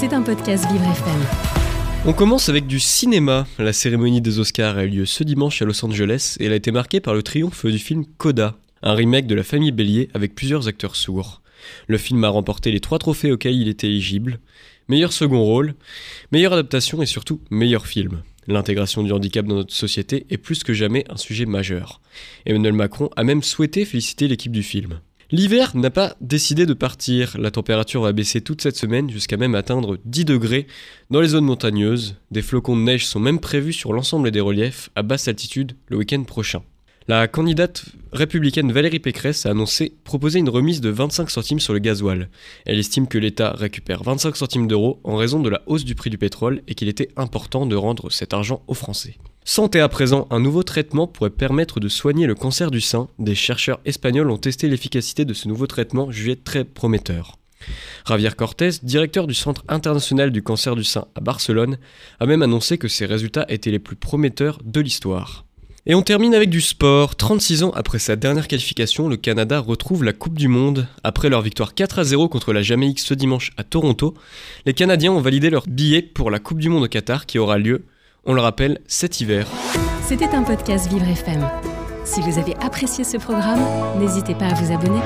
C'est un podcast Vivre FM. On commence avec du cinéma. La cérémonie des Oscars a eu lieu ce dimanche à Los Angeles et elle a été marquée par le triomphe du film Coda, un remake de La famille Bélier avec plusieurs acteurs sourds. Le film a remporté les trois trophées auxquels il était éligible. Meilleur second rôle, meilleure adaptation et surtout meilleur film. L'intégration du handicap dans notre société est plus que jamais un sujet majeur. Emmanuel Macron a même souhaité féliciter l'équipe du film. L'hiver n'a pas décidé de partir. La température va baisser toute cette semaine jusqu'à même atteindre 10 degrés dans les zones montagneuses. Des flocons de neige sont même prévus sur l'ensemble des reliefs à basse altitude le week-end prochain. La candidate républicaine Valérie Pécresse a annoncé proposer une remise de 25 centimes sur le gasoil. Elle estime que l'État récupère 25 centimes d'euros en raison de la hausse du prix du pétrole et qu'il était important de rendre cet argent aux Français. Santé à présent, un nouveau traitement pourrait permettre de soigner le cancer du sein. Des chercheurs espagnols ont testé l'efficacité de ce nouveau traitement jugé très prometteur. Javier Cortés, directeur du Centre international du cancer du sein à Barcelone, a même annoncé que ces résultats étaient les plus prometteurs de l'histoire. Et on termine avec du sport. 36 ans après sa dernière qualification, le Canada retrouve la Coupe du Monde. Après leur victoire 4 à 0 contre la Jamaïque ce dimanche à Toronto, les Canadiens ont validé leur billet pour la Coupe du Monde au Qatar qui aura lieu on le rappelle, cet hiver. C'était un podcast Vivre FM. Si vous avez apprécié ce programme, n'hésitez pas à vous abonner.